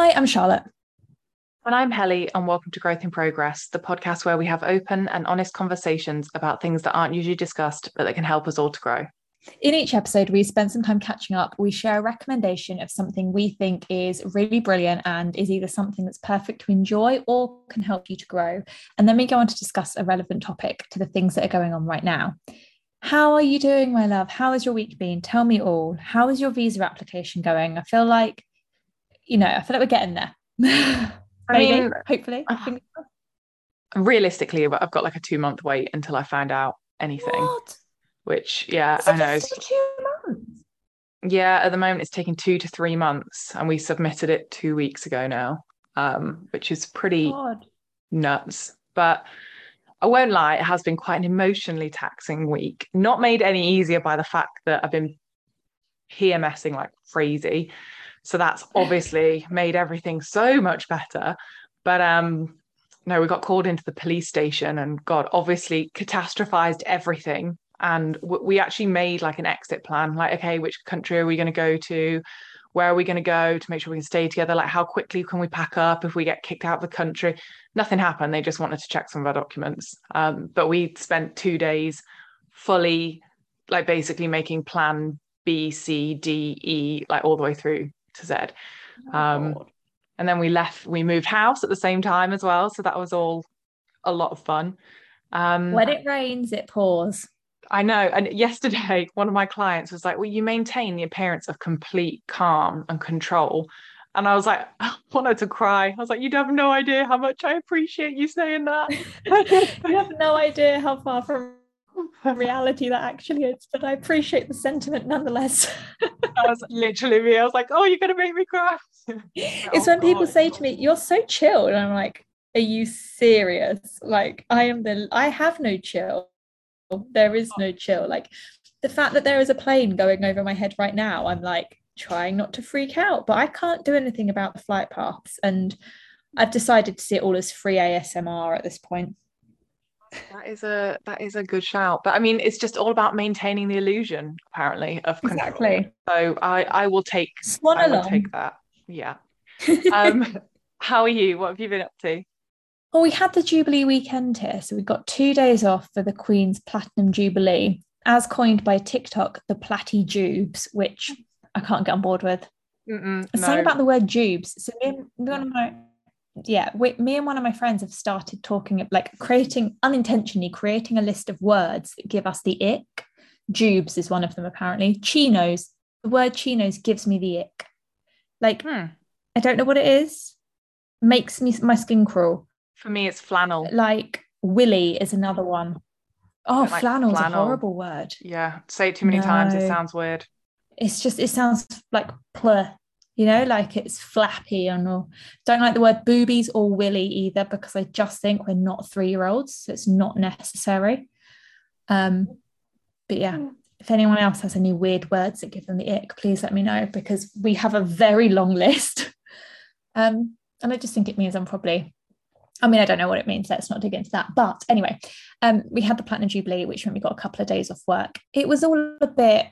Hi, I'm Charlotte. And I'm Helly, and welcome to Growth in Progress, the podcast where we have open and honest conversations about things that aren't usually discussed, but that can help us all to grow. In each episode, we spend some time catching up. We share a recommendation of something we think is really brilliant and is either something that's perfect to enjoy or can help you to grow. And then we go on to discuss a relevant topic to the things that are going on right now. How are you doing, my love? How has your week been? Tell me all. How is your visa application going? I feel like, you know, I feel like we're getting there. I mean, hopefully. Uh, realistically, I've got like a two month wait until I find out anything. What? Which, yeah, I know. two months? Yeah, at the moment it's taking two to three months, and we submitted it two weeks ago now, um, which is pretty God. nuts. But I won't lie, it has been quite an emotionally taxing week. Not made any easier by the fact that I've been PMSing like crazy. So that's obviously made everything so much better. But um no, we got called into the police station and God obviously catastrophized everything. And w- we actually made like an exit plan like, okay, which country are we going to go to? Where are we going to go to make sure we can stay together? Like, how quickly can we pack up if we get kicked out of the country? Nothing happened. They just wanted to check some of our documents. Um, but we spent two days fully, like, basically making plan B, C, D, E, like all the way through to Z. Um, God. and then we left we moved house at the same time as well so that was all a lot of fun um When it rains, it pours. i know and yesterday one of my clients was like well you maintain the appearance of complete calm and control and i was like I wanted to cry i was like You'd have no idea how much i appreciate you saying that you have no idea how far from reality that actually is, but I appreciate the sentiment nonetheless. That was literally me i was like oh you're gonna make me cry it's Oh, when people God. say to me, You're so chill. And I'm like, Are you serious? Like, I am the, I have no chill. There is no chill. Like, the fact that there is a plane going over my head right now, I'm like trying not to freak out, but I can't do anything about the flight paths. And I've decided to see it all as free ASMR at this point. That is a that is a good shout but i mean it's just all about maintaining the illusion apparently of control Exactly. so i i will take Swan I will take that. Yeah. Um, how are you? What have you been up to? Well, we had the Jubilee weekend here. So we got two days off for the Queen's Platinum Jubilee, as coined by TikTok, the Platty Jubes, which I can't get on board with. Mm-mm, It's something about the word jubes. So me and one of my yeah, we, me and one of my friends have started talking like creating unintentionally creating a list of words that give us the ick. Jubes is one of them apparently. Chinos. The word chinos gives me the ick. Like Hmm. I don't know what it is. Makes me my skin crawl. For me, it's flannel. Like willy is another one. Oh, like flannel's flannel. a horrible word. Yeah. Say it too many times. It sounds weird. It's just it sounds like plur, you know, like it's flappy and all. Don't like the word boobies or willy either because I just think we're not three year olds, so it's not necessary. Um, but yeah, if anyone else has any weird words that give them the ick, please let me know because we have a very long list. Um, and I just think it means I'm probably I mean, I don't know what it means. Let's not dig into that. But anyway, um, we had the Platinum Jubilee, which meant we got a couple of days off work. It was all a bit,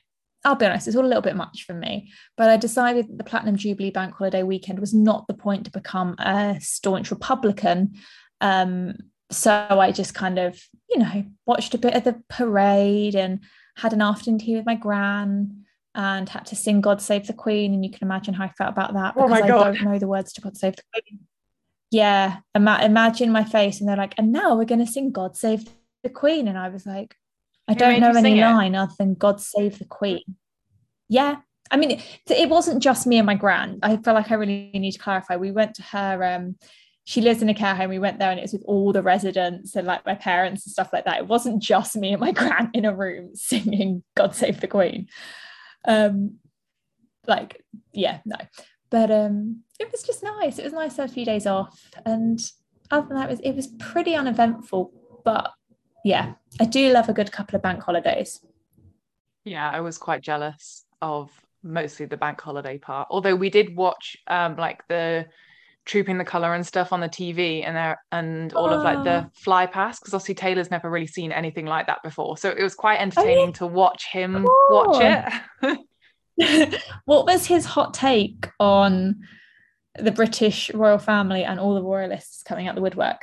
I'll be honest, it's all a little bit much for me. But I decided the Platinum Jubilee bank holiday weekend was not the point to become a staunch Republican. Um, so I just kind of, you know, watched a bit of the parade and had an afternoon tea with my gran and had to sing God Save the Queen. And you can imagine how I felt about that Oh because my I don't know the words to God Save the Queen. Yeah, ima- imagine my face, and they're like, and now we're going to sing God Save the Queen. And I was like, I Who don't know any it? line other than God Save the Queen. Yeah. I mean, it, it wasn't just me and my gran. I feel like I really need to clarify. We went to her, um, she lives in a care home. We went there and it was with all the residents and like my parents and stuff like that. It wasn't just me and my gran in a room singing God Save the Queen. Um, like, yeah, no. But um, it was just nice. It was nice to have a few days off. And other than that, it was, it was pretty uneventful. But yeah, I do love a good couple of bank holidays. Yeah, I was quite jealous of mostly the bank holiday part. Although we did watch um like the trooping the color and stuff on the TV and there and all of like the Oh. flypast because obviously Taylor's never really seen anything like that before. So it was quite entertaining to watch him watch it. what was his hot take on the British royal family and all the royalists coming out the woodwork.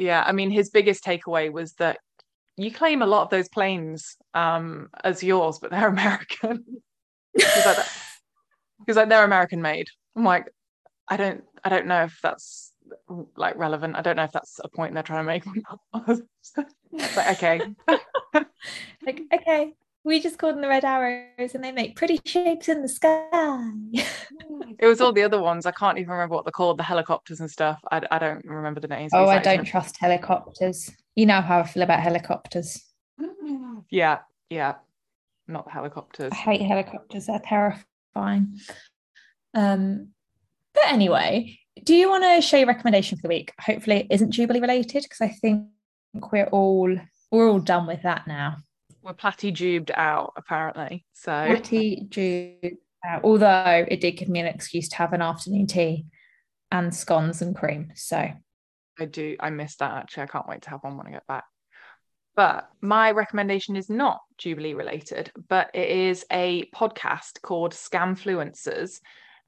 Yeah, I mean, his biggest takeaway was that you claim a lot of those planes um, as yours, but they're American. because like, like, they're American made. I'm like, I don't, I don't know if that's like relevant. I don't know if that's a point they're trying to make. but okay. like, okay, we just call them the red arrows and they make pretty shapes in the sky. it was all the other ones. I can't even remember what they're called, the helicopters and stuff. I, I don't remember the names. Oh, I don't trust helicopters. You know how I feel about helicopters. Yeah, yeah. Not the helicopters. I hate helicopters. They're terrifying. Um, but anyway, do you want to show your recommendation for the week? Hopefully it isn't Jubilee related because I think we're all we're all done with that now. We're platty jubed out, apparently. So platty jubed out. Although it did give me an excuse to have an afternoon tea and scones and cream. So I do I missed that actually. I can't wait to have one when I get back. But my recommendation is not Jubilee related, but it is a podcast called Scamfluencers.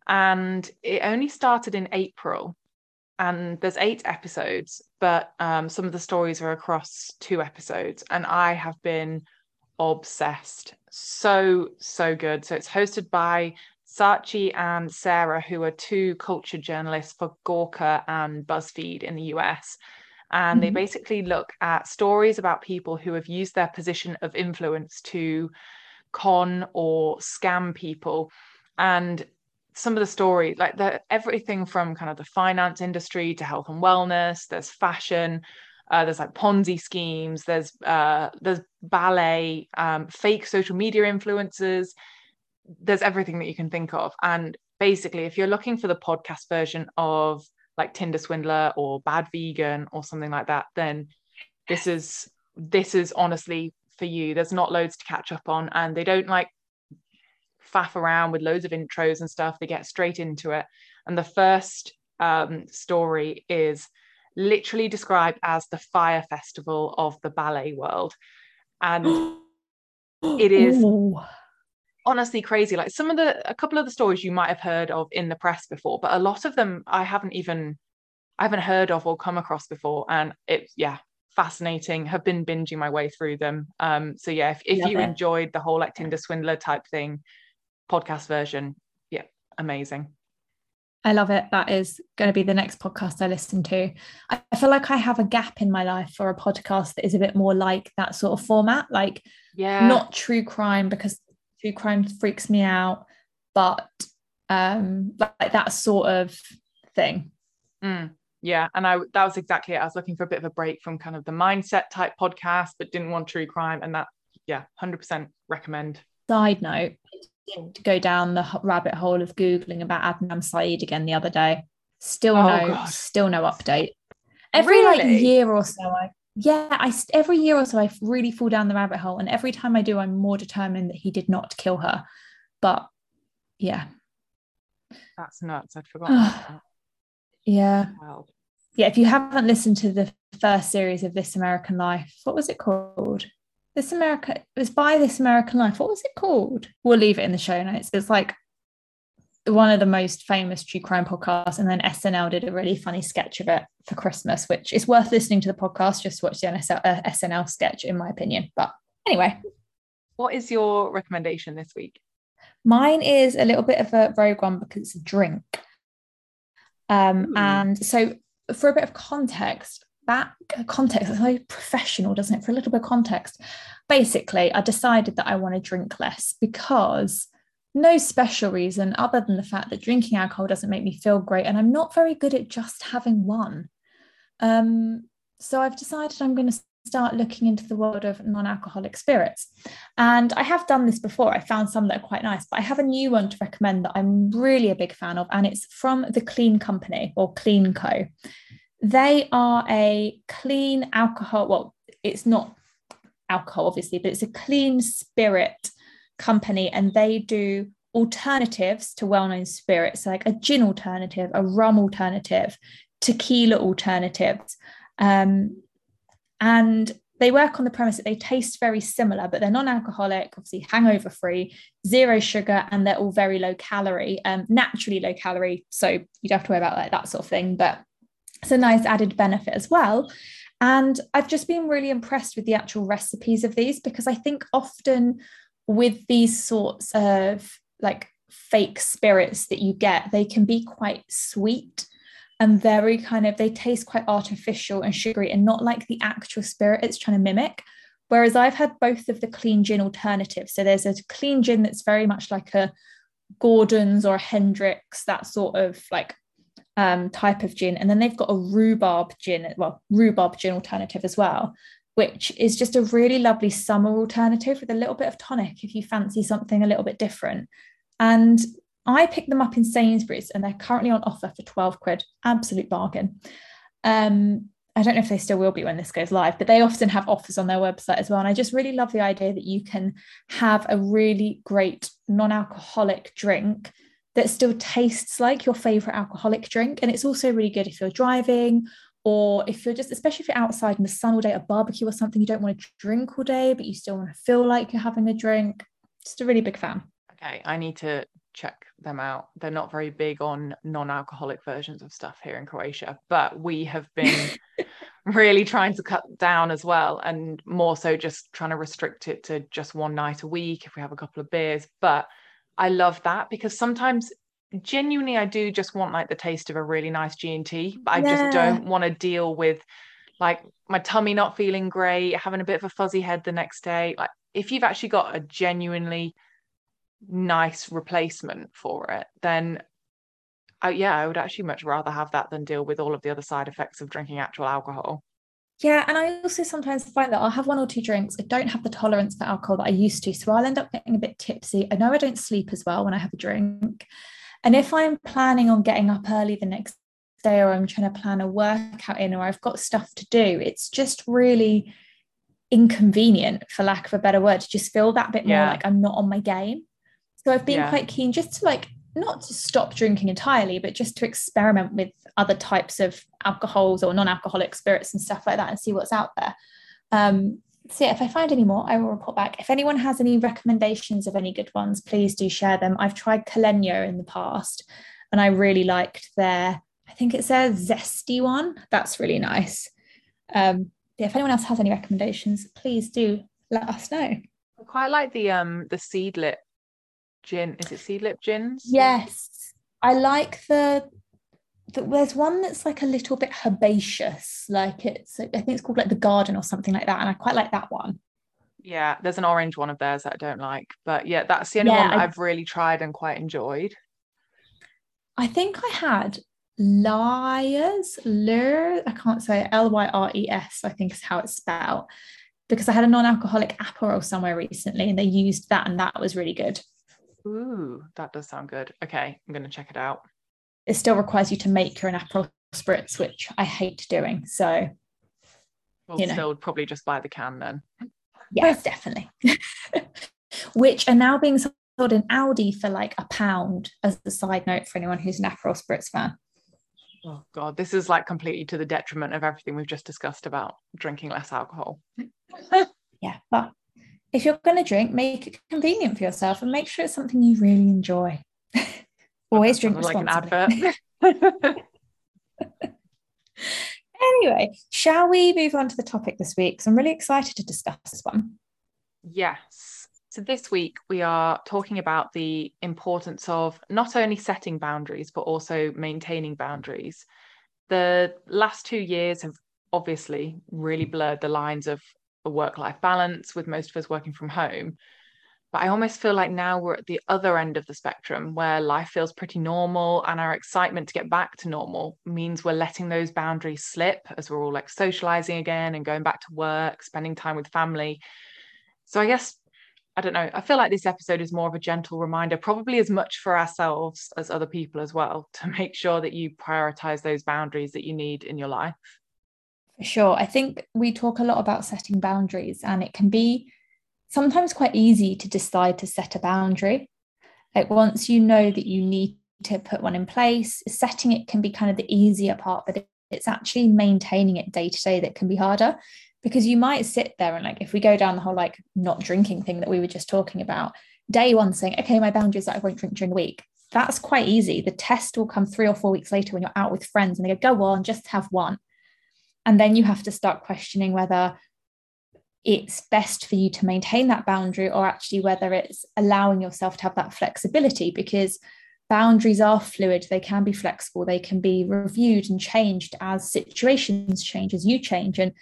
And it only started in April and there's eight episodes, but um, some of the stories are across two episodes, and I have been obsessed. So, so good. So it's hosted by Scaachi and Sarah, who are two culture journalists for Gawker and BuzzFeed in the US. And mm-hmm. they basically look at stories about people who have used their position of influence to con or scam people. And some of the stories, like the everything from kind of the finance industry to health and wellness, there's fashion, uh, there's like Ponzi schemes, there's uh, there's ballet, um, fake social media influencers, there's everything that you can think of. And basically, if you're looking for the podcast version of like Tinder Swindler or Bad Vegan or something like that, then this is this is honestly for you. There's not loads to catch up on, and they don't like faff around with loads of intros and stuff. They get straight into it. And the first um, story is literally described as the fire festival of the ballet world. And it is Ooh. honestly crazy. Like some of the, a couple of the stories you might have heard of in the press before, but a lot of them I haven't even, I haven't heard of or come across before. And it's, yeah, fascinating. Have been binging my way through them. Um, so yeah, if, if you it. enjoyed the whole like Tinder swindler type thing, podcast version, yeah, amazing. I love it. That is going to be the next podcast I listen to. I feel like I have a gap in my life for a podcast that is a bit more like that sort of format, like yeah, not true crime because true crime freaks me out, but um, like that sort of thing. Mm, yeah, and I that was exactly it. I was looking for a bit of a break from kind of the mindset type podcast, but didn't want true crime, and that yeah, hundred percent recommend. Side note, to go down the rabbit hole of googling about Adnan Syed again the other day. Still oh, no, God. still no update. Every really? like year or so, I yeah, I every year or so I really fall down the rabbit hole, and every time I do, I'm more determined that he did not kill her. But yeah, that's nuts. I'd forgotten. Ah. yeah, yeah. If you haven't listened to the first series of This American Life, what was it called? This America it was by This American Life. What was it called? We'll leave it in the show notes. It's like one of the most famous true crime podcasts. And then SNL did a really funny sketch of it for Christmas, which is worth listening to the podcast. Just watch the NSL, uh, SNL sketch, in my opinion. But anyway. What is your recommendation this week? Mine is a little bit of a rogue one because it's a drink. Um, and so, for a bit of context, back context it's very professional doesn't it? For a little bit of context. Basically i decided that i want to drink less because no special reason other than the fact that drinking alcohol doesn't make me feel great and i'm not very good at just having one. Um, so i've decided i'm going to start looking into the world of non-alcoholic spirits. And i have done this before. I found some that are quite nice but i have a new one to recommend that i'm really a big fan of and it's from the clean company or clean co they are a clean alcohol. Well, it's not alcohol, obviously, but it's a clean spirit company, and they do alternatives to well-known spirits, like a gin alternative, a rum alternative, tequila alternatives, um, and they work on the premise that they taste very similar, but they're non-alcoholic, obviously hangover free, zero sugar, and they're all very low calorie, um, naturally low calorie. So you don't have to worry about like that sort of thing. But it's a nice added benefit as well. And I've just been really impressed with the actual recipes of these because I think often with these sorts of like fake spirits that you get, they can be quite sweet and very kind of they taste quite artificial and sugary and not like the actual spirit it's trying to mimic whereas i've had both of the clean gin alternatives so there's a clean gin that's very much like a gordon's or a hendrick's that sort of like um, type of gin and then they've got a rhubarb gin well rhubarb gin alternative as well which is just a really lovely summer alternative with a little bit of tonic if you fancy something a little bit different and I picked them up in Sainsbury's and they're currently on offer for 12 quid. Absolute bargain. Um, I don't know if they still will be when this goes live, but they often have offers on their website as well. And I just really love the idea that you can have a really great non alcoholic drink that still tastes like your favorite alcoholic drink. And it's also really good if you're driving or if you're just, especially if you're outside in the sun all day, a barbecue or something, you don't want to drink all day, but you still want to feel like you're having a drink. Just a really big fan. Okay, I need to check them out. They're not very big on non-alcoholic versions of stuff here in Croatia, but we have been really trying to cut down as well and more so just trying to restrict it to just one night a week if we have a couple of beers. But I love that because sometimes genuinely I do just want like the taste of a really nice G&T, but I yeah. just don't want to deal with like my tummy not feeling great, having a bit of a fuzzy head the next day. Like if you've actually got a genuinely nice replacement for it, then uh, yeah, I would actually much rather have that than deal with all of the other side effects of drinking actual alcohol. Yeah, and I also sometimes find that I'll have one or two drinks. I don't have the tolerance for alcohol that I used to. So I'll end up getting a bit tipsy. I know I don't sleep as well when I have a drink. And if I'm planning on getting up early the next day or I'm trying to plan a workout in or I've got stuff to do, it's just really inconvenient, for lack of a better word, to just feel that bit yeah. more like I'm not on my game. So I've been yeah. quite keen just to like not to stop drinking entirely, but just to experiment with other types of alcohols or non-alcoholic spirits and stuff like that and see what's out there. Um, so yeah, if I find any more, I will report back. If anyone has any recommendations of any good ones, please do share them. I've tried Caleño in the past and I really liked their, I think it's their zesty one. That's really nice. Um, yeah, if anyone else has any recommendations, please do let us know. I quite like the um the seedlip gin. Is it seedlip gins? Yes, I like the, the. There's one that's like a little bit herbaceous, like it's. I think it's called like the garden or something like that, and I quite like that one. Yeah, there's an orange one of theirs that I don't like, but yeah, that's the only yeah, one I, I've really tried and quite enjoyed. I think I had Lyres, Lure, I can't say L Y R E S, I think is how it's spelled, because I had a non alcoholic Aperol somewhere recently and they used that and that was really good. Ooh, that does sound good. Okay, I'm going to check it out. It still requires you to make your own Aperol spritz, which I hate doing. So, well, you know. still probably just buy the can then. Yes, definitely. which are now being sold in Aldi for like a pound, as a side note for anyone who's an Aperol spritz fan. Oh God, this is like completely to the detriment of everything we've just discussed about drinking less alcohol. yeah, but if you're going to drink, make it convenient for yourself and make sure it's something you really enjoy. Always drink responsibly. Like an advert. anyway, shall we move on to the topic this week? Because I'm really excited to discuss this one. Yes. So this week we are talking about the importance of not only setting boundaries but also maintaining boundaries. The last two years have obviously really blurred the lines of a work life balance with most of us working from home. But I almost feel like now we're at the other end of the spectrum where life feels pretty normal and our excitement to get back to normal means we're letting those boundaries slip as we're all like socializing again and going back to work, spending time with family. So I guess I don't know. I feel like this episode is more of a gentle reminder, probably as much for ourselves as other people as well, to make sure that you prioritize those boundaries that you need in your life. Sure. I think we talk a lot about setting boundaries, and it can be sometimes quite easy to decide to set a boundary. Like once you know that you need to put one in place, setting it can be kind of the easier part, but it's actually maintaining it day to day that can be harder. because you might sit there and like if we go down the whole like not drinking thing that we were just talking about day one saying okay my boundaries that i won't drink during the week that's quite easy the test will come three or four weeks later when you're out with friends and they go go on just have one and then you have to start questioning whether it's best for you to maintain that boundary or actually whether it's allowing yourself to have that flexibility because boundaries are fluid. They can be flexible. They can be reviewed and changed as situations change as you change. And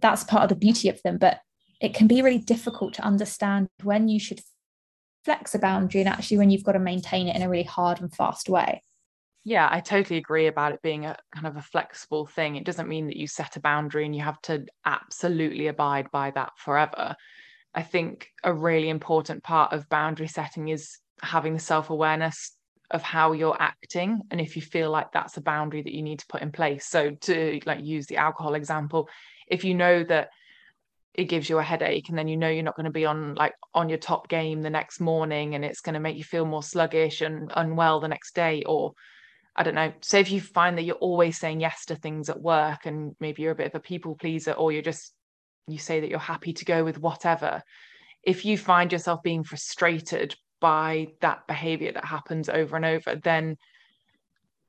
that's part of the beauty of them. But it can be really difficult to understand when you should flex a boundary and actually when you've got to maintain it in a really hard and fast way yeah i totally agree about it being a kind of a flexible thing. It doesn't mean that you set a boundary and you have to absolutely abide by that forever. I think a really important part of boundary setting is having the self-awareness of how you're acting and if you feel like that's a boundary that you need to put in place. So to like use the alcohol example if you know that it gives you a headache and then you know you're not going to be on like on your top game the next morning and it's going to make you feel more sluggish and unwell the next day or I don't know, say if you find that you're always saying yes to things at work and maybe you're a bit of a people pleaser or you're just you say that you're happy to go with whatever if you find yourself being frustrated by that behavior that happens over and over then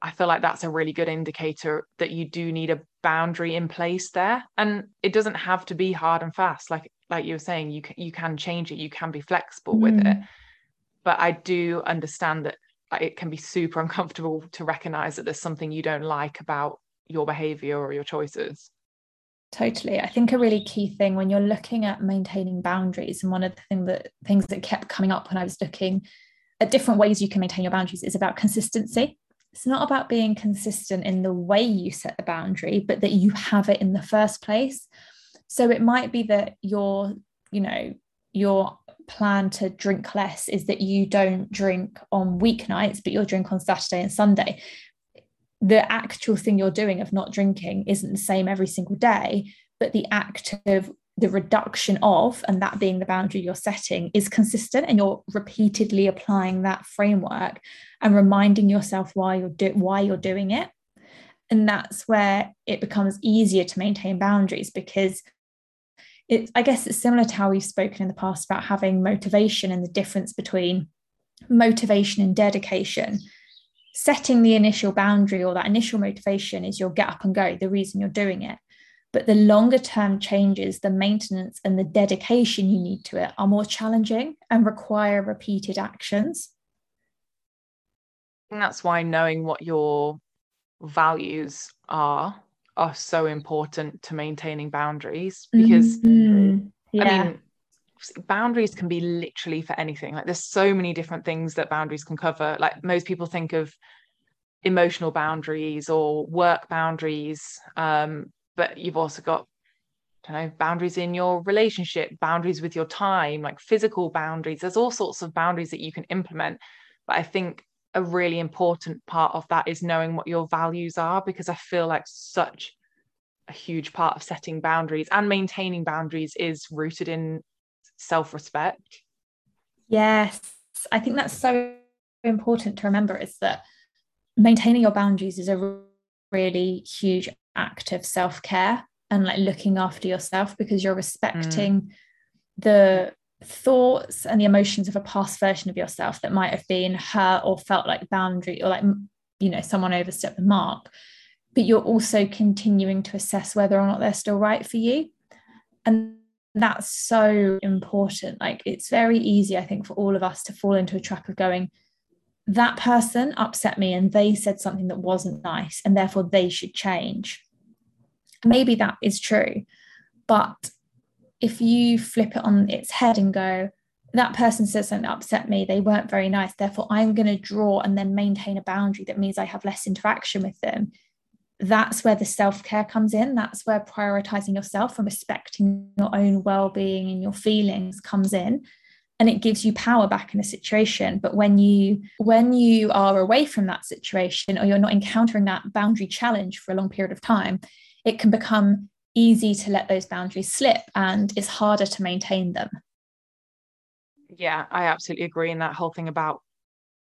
I feel like that's a really good indicator that you do need a boundary in place there and it doesn't have to be hard and fast like like you were saying you can you can change it you can be flexible mm. with it mm. but I do understand that it can be super uncomfortable to recognize that there's something you don't like about your behavior or your choices. Totally. I think a really key thing when you're looking at maintaining boundaries and one of the thing that things that kept coming up when i was looking at different ways you can maintain your boundaries is about consistency. It's not about being consistent in the way you set the boundary but that you have it in the first place. So it might be that you're you know your plan to drink less is that you don't drink on weeknights, but you'll drink on Saturday and Sunday. The actual thing you're doing of not drinking isn't the same every single day, but the act of the reduction of, and that being the boundary you're setting, is consistent, and you're repeatedly applying that framework and reminding yourself why you're do- why you're doing it. And that's where it becomes easier to maintain boundaries because it, I guess it's similar to how we've spoken in the past about having motivation and the difference between motivation and dedication. Setting the initial boundary or that initial motivation is your get up and go, the reason you're doing it. But the longer term changes, the maintenance and the dedication you need to it are more challenging and require repeated actions. And that's why knowing what your values are are so important to maintaining boundaries because mm-hmm. yeah. I mean boundaries can be literally for anything like there's so many different things that boundaries can cover like most people think of emotional boundaries or work boundaries um, but you've also got I don't know boundaries in your relationship boundaries with your time like physical boundaries there's all sorts of boundaries that you can implement but I think a really important part of that is knowing what your values are because I feel like such a huge part of setting boundaries and maintaining boundaries is rooted in self-respect. Yes, I think that's so important to remember is that maintaining your boundaries is a really huge act of self-care and like looking after yourself because you're respecting mm. the thoughts and the emotions of a past version of yourself that might have been hurt or felt like boundary or like you know someone overstepped the mark but you're also continuing to assess whether or not they're still right for you. And that's so important. Like it's very easy i think for all of us to fall into a trap of going that person upset me and they said something that wasn't nice and therefore they should change. Maybe that is true but if you flip it on its head and go, that person said something that upset me, they weren't very nice, therefore I'm going to draw and then maintain a boundary that means I have less interaction with them. That's where the self care comes in. That's where prioritizing yourself and respecting your own well being and your feelings comes in and it gives you power back in a situation but when you when you are away from that situation or you're not encountering that boundary challenge for a long period of time it can become easy to let those boundaries slip and it's harder to maintain them. Yeah, I absolutely agree. And that whole thing about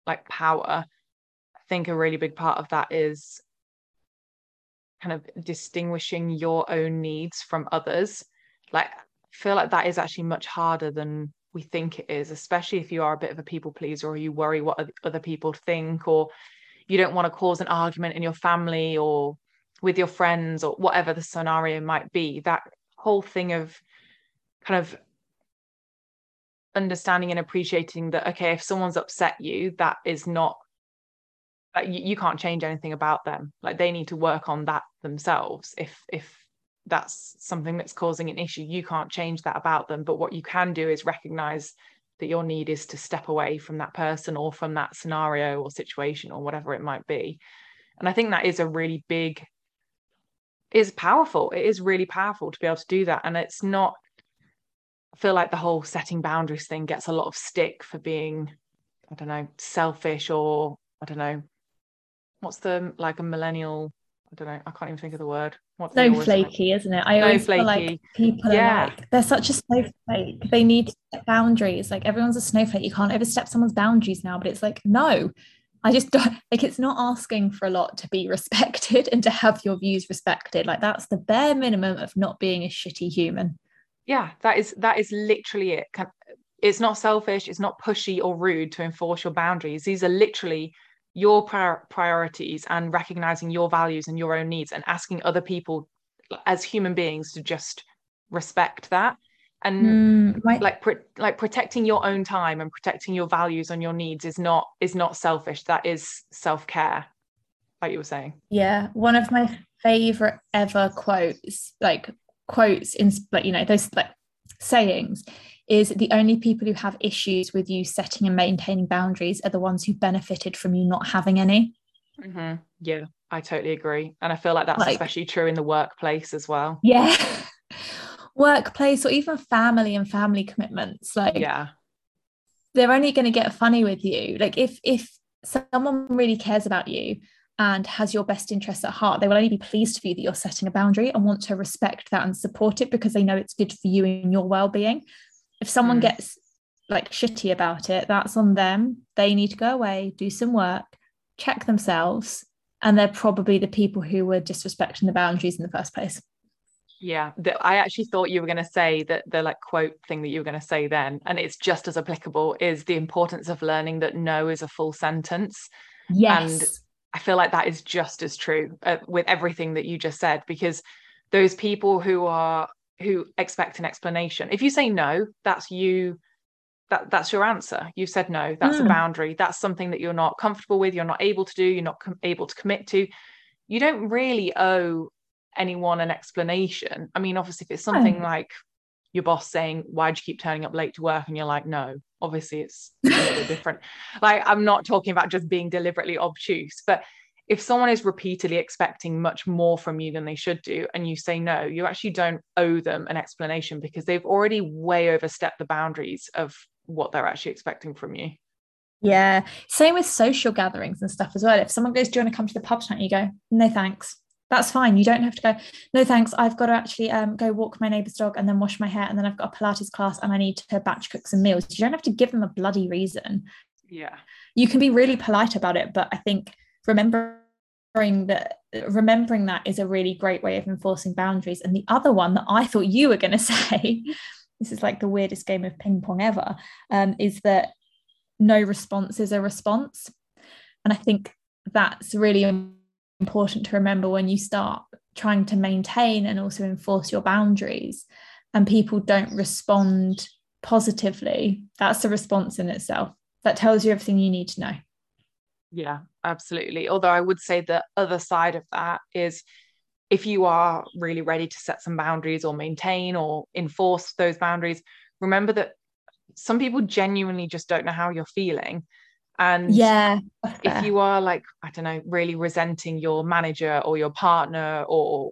like power, I think a really big part of that is kind of distinguishing your own needs from others like I feel like that is actually much harder than we think it is, especially if you are a bit of a people pleaser or you worry what other people think or you don't want to cause an argument in your family or with your friends or whatever the scenario might be. That whole thing of kind of understanding and appreciating that okay if someone's upset you that is not like you, you can't change anything about them. Like they need to work on that themselves. If if that's something that's causing an issue you can't change that about them. But what you can do is recognize that your need is to step away from that person or from that scenario or situation or whatever it might be. And i think that is a really big is powerful it is really powerful to be able to do that and it's not I feel like the whole setting boundaries thing gets a lot of stick for being I don't know selfish or I don't know what's the like a millennial I don't know I can't even think of the word What's flaky, isn't it? I always feel like people yeah. are like they're such a snowflake. They need to set boundaries. Like everyone's a snowflake. You can't overstep someone's boundaries now. But it's like no, I just don't like. It's not asking for a lot to be respected and to have your views respected. Like that's the bare minimum of not being a shitty human. Yeah, that is that is literally it. It's not selfish. It's not pushy or rude to enforce your boundaries. These are literally your prior- priorities and recognizing your values and your own needs and asking other people as human beings to just respect that and mm, like pro- like protecting your own time and protecting your values and your needs is not is not selfish that is self-care like you were saying yeah one of my favorite ever quotes like quotes in like you know those like sayings is the only people who have issues with you setting and maintaining boundaries are the ones who benefited from you not having any. Mm-hmm. Yeah, I totally agree. And I feel like that's like, especially true in the workplace as well. Yeah. Workplace or even family and family commitments. Like, yeah, they're only going to get funny with you. Like, if, if, someone really cares about you and has your best interests at heart, they will only be pleased for you that you're setting a boundary and want to respect that and support it because they know it's good for you and your well-being. If someone mm. gets like shitty about it, that's on them. They need to go away, do some work, check themselves, and they're probably the people who were disrespecting the boundaries in the first place. Yeah, I actually thought you were going to say that the like quote thing that you were going to say then, and it's just as applicable, is the importance of learning that no is a full sentence. Yes. And I feel like that is just as true uh, with everything that you just said, because those people who are who expect an explanation. If you say no, that's you that that's your answer. You said no, that's mm. a hmm. boundary. That's something that you're not comfortable with, you're not able to do, you're not com- able to commit to. You don't really owe anyone an explanation. I mean, obviously if it's hmm. something oh. like your boss saying, "Why'd you keep turning up late to work?" and you're like, "No." Obviously, it's different. Like, I'm not talking about just being deliberately obtuse, but if someone is repeatedly expecting much more from you than they should do and you say no you actually don't owe them an explanation because they've already way overstepped the boundaries of what they're actually expecting from you yeah same with social gatherings and stuff as well if someone goes do you want to come to the pub tonight you go no thanks that's fine. You don't have to go no thanks. I've got to actually um, go walk my neighbour's dog and then wash my hair and then i've got a pilates class and i need to batch cook some meals. You don't have to give them a bloody reason. Yeah. You can be really polite about it but i think remembering that remembering that is a really great way of enforcing boundaries. And the other one that i thought you were going to say this is like the weirdest game of ping pong ever um, is that no response is a response. And i think that's really important to remember when you start trying to maintain and also enforce your boundaries and people don't respond positively that's a response in itself that tells you everything you need to know yeah, absolutely. Although I would say the other side of that is if you are really ready to set some boundaries or maintain or enforce those boundaries, remember that some people genuinely just don't know how you're feeling. And yeah, if you are like, I don't know, really resenting your manager or your partner or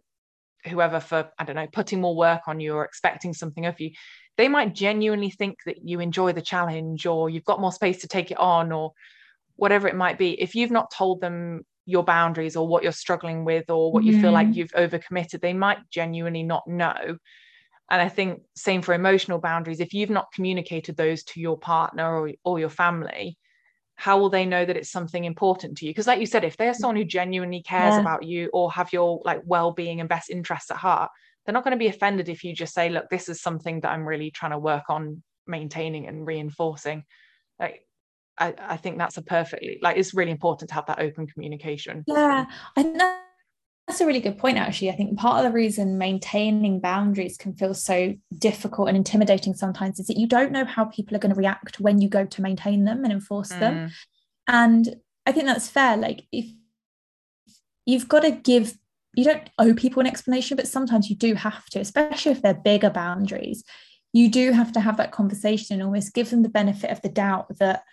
whoever for, I don't know, putting more work on you or expecting something of you, they might genuinely think that you enjoy the challenge or you've got more space to take it on or whatever it might be. If you've not told them your boundaries or what you're struggling with or what you feel like mm-hmm. you've overcommitted they might genuinely not know. And i think same for emotional boundaries. If you've not communicated those to your partner or, or your family how will they know that it's something important to you? Because like you said if they're someone who genuinely cares yeah. about you or have your like well-being and best interests at heart they're not going to be offended if you just say look this is something that i'm really trying to work on maintaining and reinforcing. Like I, I think that's a perfectly like it's really important to have that open communication. Yeah i know that's a really good point actually. I think part of the reason maintaining boundaries can feel so difficult and intimidating sometimes is that you don't know how people are going to react when you go to maintain them and enforce mm. them and i think that's fair like if you've got to give you don't owe people an explanation but sometimes you do have to especially if they're bigger boundaries. You do have to have that conversation and almost give them the benefit of the doubt that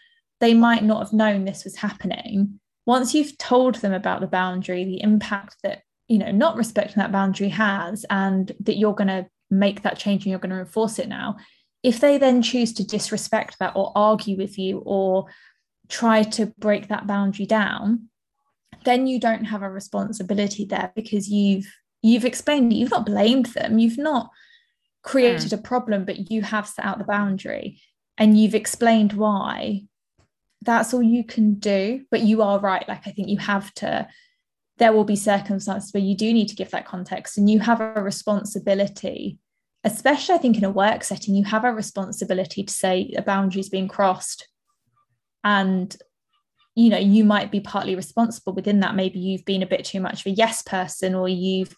they might not have known this was happening. Once you've told them about the boundary the impact that you know not respecting that boundary has and that you're going to make that change and you're going to enforce it now. If they then choose to disrespect that or argue with you or try to break that boundary down then you don't have a responsibility there because you've you've explained it. You've not blamed them. You've not created mm. a problem but you have set out the boundary and you've explained why. That's all you can do but you are right. Like i think you have to there will be circumstances where you do need to give that context and you have a responsibility especially i think in a work setting you have a responsibility to say a boundary is being crossed and you know you might be partly responsible within that. Maybe you've been a bit too much of a yes person or you've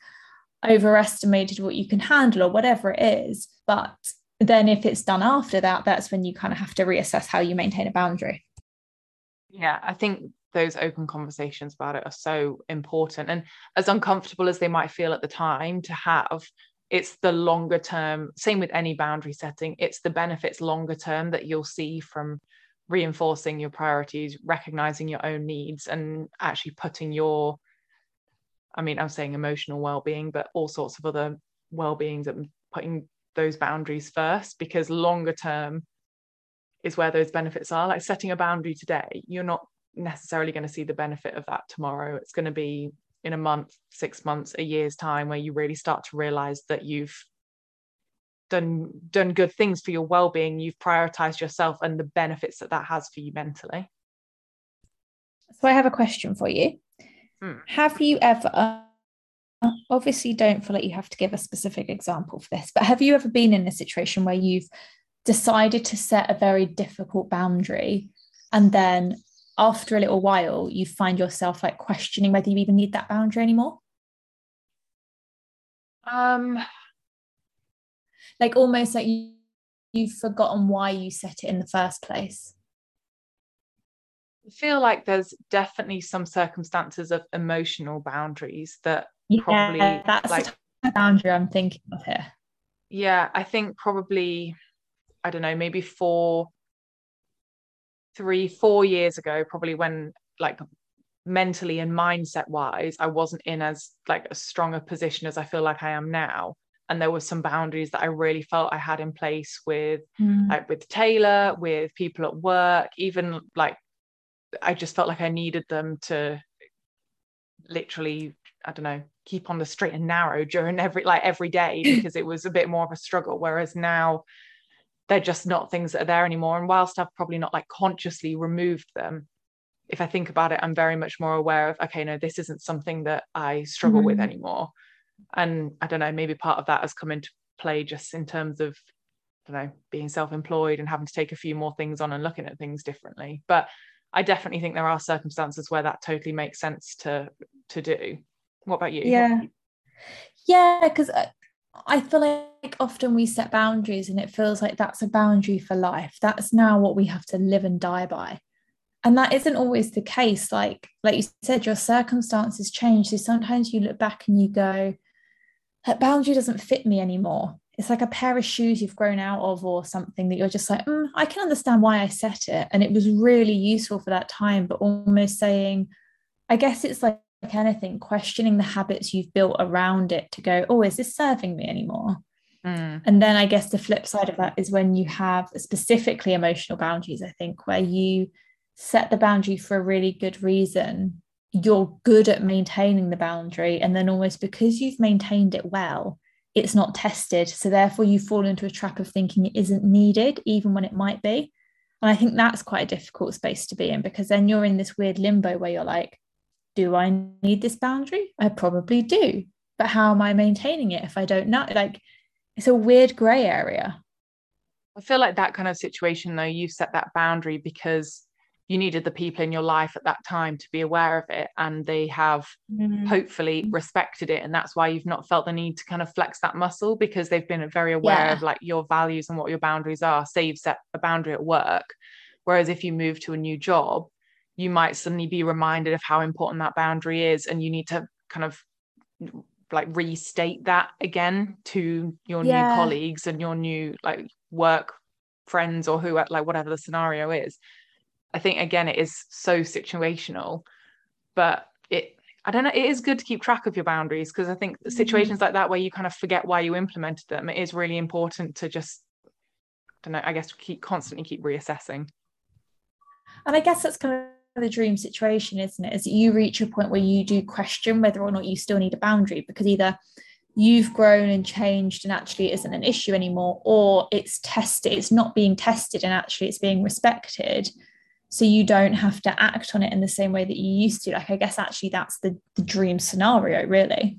overestimated what you can handle or whatever it is. But then if it's done after that that's when you kind of have to reassess how you maintain a boundary. Yeah i think those open conversations about it are so important and as uncomfortable as they might feel at the time to have it's the longer term same with any boundary setting it's the benefits longer term that you'll see from reinforcing your priorities recognizing your own needs and actually putting your i mean i'm saying emotional well-being but all sorts of other well-beings and putting those boundaries first because longer term is where those benefits are. Like setting a boundary today you're not necessarily going to see the benefit of that tomorrow. It's going to be in a month, six months, a year's time where you really start to realize that you've done done good things for your well-being you've prioritized yourself and the benefits that that has for you mentally so i have a question for you hmm. have you ever obviously don't feel like you have to give a specific example for this but have you ever been in a situation where you've decided to set a very difficult boundary and then after a little while you find yourself like questioning whether you even need that boundary anymore um like almost like you, you've forgotten why you set it in the first place I feel like there's definitely some circumstances of emotional boundaries that yeah, probably that's like the boundary I'm thinking of here. Yeah, I think probably I don't know, maybe four three, four years ago, probably when like mentally and mindset wise, I wasn't in as like a strong a position as I feel like I am now. And there were some boundaries that I really felt I had in place with mm. like with Taylor, with people at work, even like I just felt like I needed them to literally, I don't know, keep on the straight and narrow during every like every day because it was a bit more of a struggle. Whereas now they're just not things that are there anymore. And whilst I've probably not like consciously removed them, if I think about it, I'm very much more aware of, okay, no, this isn't something that I struggle mm-hmm. with anymore. And I don't know, maybe part of that has come into play just in terms of, I don't know, being self employed and having to take a few more things on and looking at things differently. But I definitely think there are circumstances where that totally makes sense to to do. What about you? Yeah. Yeah, because uh, I feel like often we set boundaries and it feels like that's a boundary for life. That's now what we have to live and die by. And that isn't always the case. Like, like you said, your circumstances change. So sometimes you look back and you go, that boundary doesn't fit me anymore. It's like a pair of shoes you've grown out of or something that you're just like, mm, I can understand why I set it. And it was really useful for that time, but almost saying, I guess it's like like anything, questioning the habits you've built around it to go, oh, is this serving me anymore? Mm. And then I guess the flip side of that is when you have specifically emotional boundaries, I think, where you set the boundary for a really good reason. You're good at maintaining the boundary. And then almost because you've maintained it well, it's not tested. So therefore, you fall into a trap of thinking it isn't needed, even when it might be. And I think that's quite a difficult space to be in because then you're in this weird limbo where you're like, do I need this boundary? I probably do. but how am I maintaining it if I don't know? Like it's a weird grey area. I feel like that kind of situation though, you set that boundary because you needed the people in your life at that time to be aware of it and they have mm. hopefully respected it and that's why you've not felt the need to kind of flex that muscle because they've been very aware yeah. of like your values and what your boundaries are say you've set a boundary at work whereas if you move to a new job you might suddenly be reminded of how important that boundary is and you need to kind of like restate that again to your yeah. new colleagues and your new like work friends or who like whatever the scenario is I think again it is so situational, but it I don't know it is good to keep track of your boundaries because I think mm-hmm. situations mm-hmm. like that where you kind of forget why you implemented them, it is really important to just I don't know, I guess keep constantly keep reassessing. And I guess that's kind of the dream situation, isn't it? Is that you reach a point where you do question whether or not you still need a boundary because either you've grown and changed and actually isn't an issue anymore, or it's tested, it's not being tested and actually it's being respected. So you don't have to act on it in the same way that you used to. Like i guess actually that's the, the dream scenario really.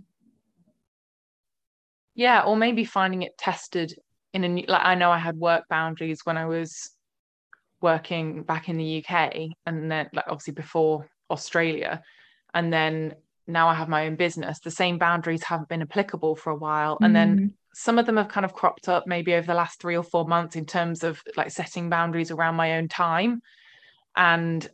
Yeah or maybe finding it tested in a new like i know i had work boundaries when i was working back in the uk and then like obviously before australia and then now i have my own business the same boundaries haven't been applicable for a while and mm. then some of them have kind of cropped up maybe over the last three or four months in terms of like setting boundaries around my own time and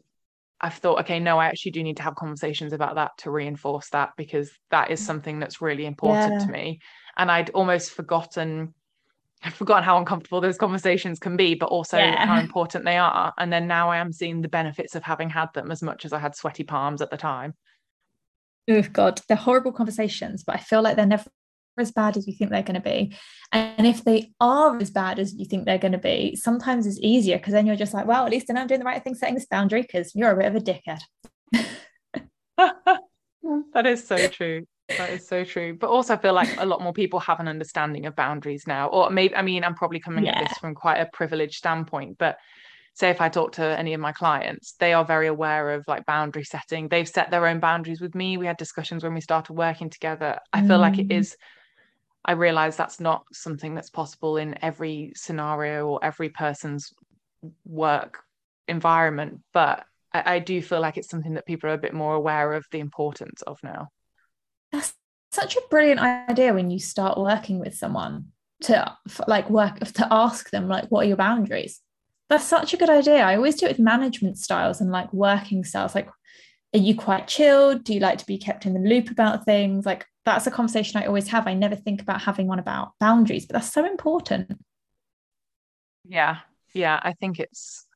I've thought, okay, no, I actually do need to have conversations about that to reinforce that because that is something that's really important yeah. to me. And I'd almost forgotten, I've forgotten how uncomfortable those conversations can be, but also yeah. how important they are. And then now I am seeing the benefits of having had them as much as I had sweaty palms at the time. Oh God, they're horrible conversations, but I feel like they're never as bad as you think they're going to be. And if they are as bad as you think they're going to be, sometimes it's easier because then you're just like, well, at least I know I'm doing the right thing setting this boundary because you're a bit of a dickhead. that is so true. That is so true. But also, I feel like a lot more people have an understanding of boundaries now. Or maybe, I mean, I'm probably coming yeah. at this from quite a privileged standpoint, but say if I talk to any of my clients, they are very aware of like boundary setting. They've set their own boundaries with me. We had discussions when we started working together. I feel mm. like it mm. I realize that's not something that's possible in every scenario or every person's work environment, but I, I, do feel like it's something that people are a bit more aware of the importance of now. That's such a brilliant idea when you start working with someone to like work to ask them like what are your boundaries that's such a good idea i always do it with management styles and like working styles like are you quite chilled do you like to be kept in the loop about things like that's a conversation I always have. I never think about having one about boundaries, but that's so important. Yeah. Yeah. I think it's,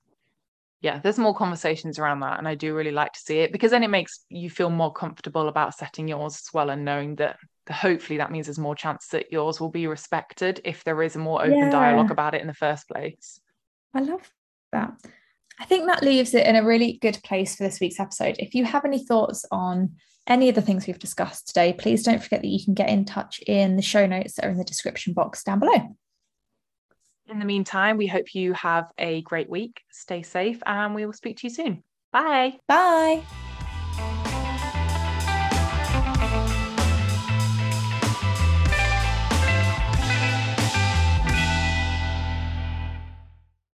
yeah, there's more conversations around that. And I do really like to see it because then it makes you feel more comfortable about setting yours as well and knowing that hopefully that means there's more chance that yours will be respected if there is a more open yeah. dialogue about it in the first place. I love that. I think that leaves it in a really good place for this week's episode. If you have any thoughts on any of the things we've discussed today, please don't forget that you can get in touch in the show notes that are in the description box down below. In the meantime, we hope you have a great week. Stay safe and we will speak to you soon. Bye. Bye.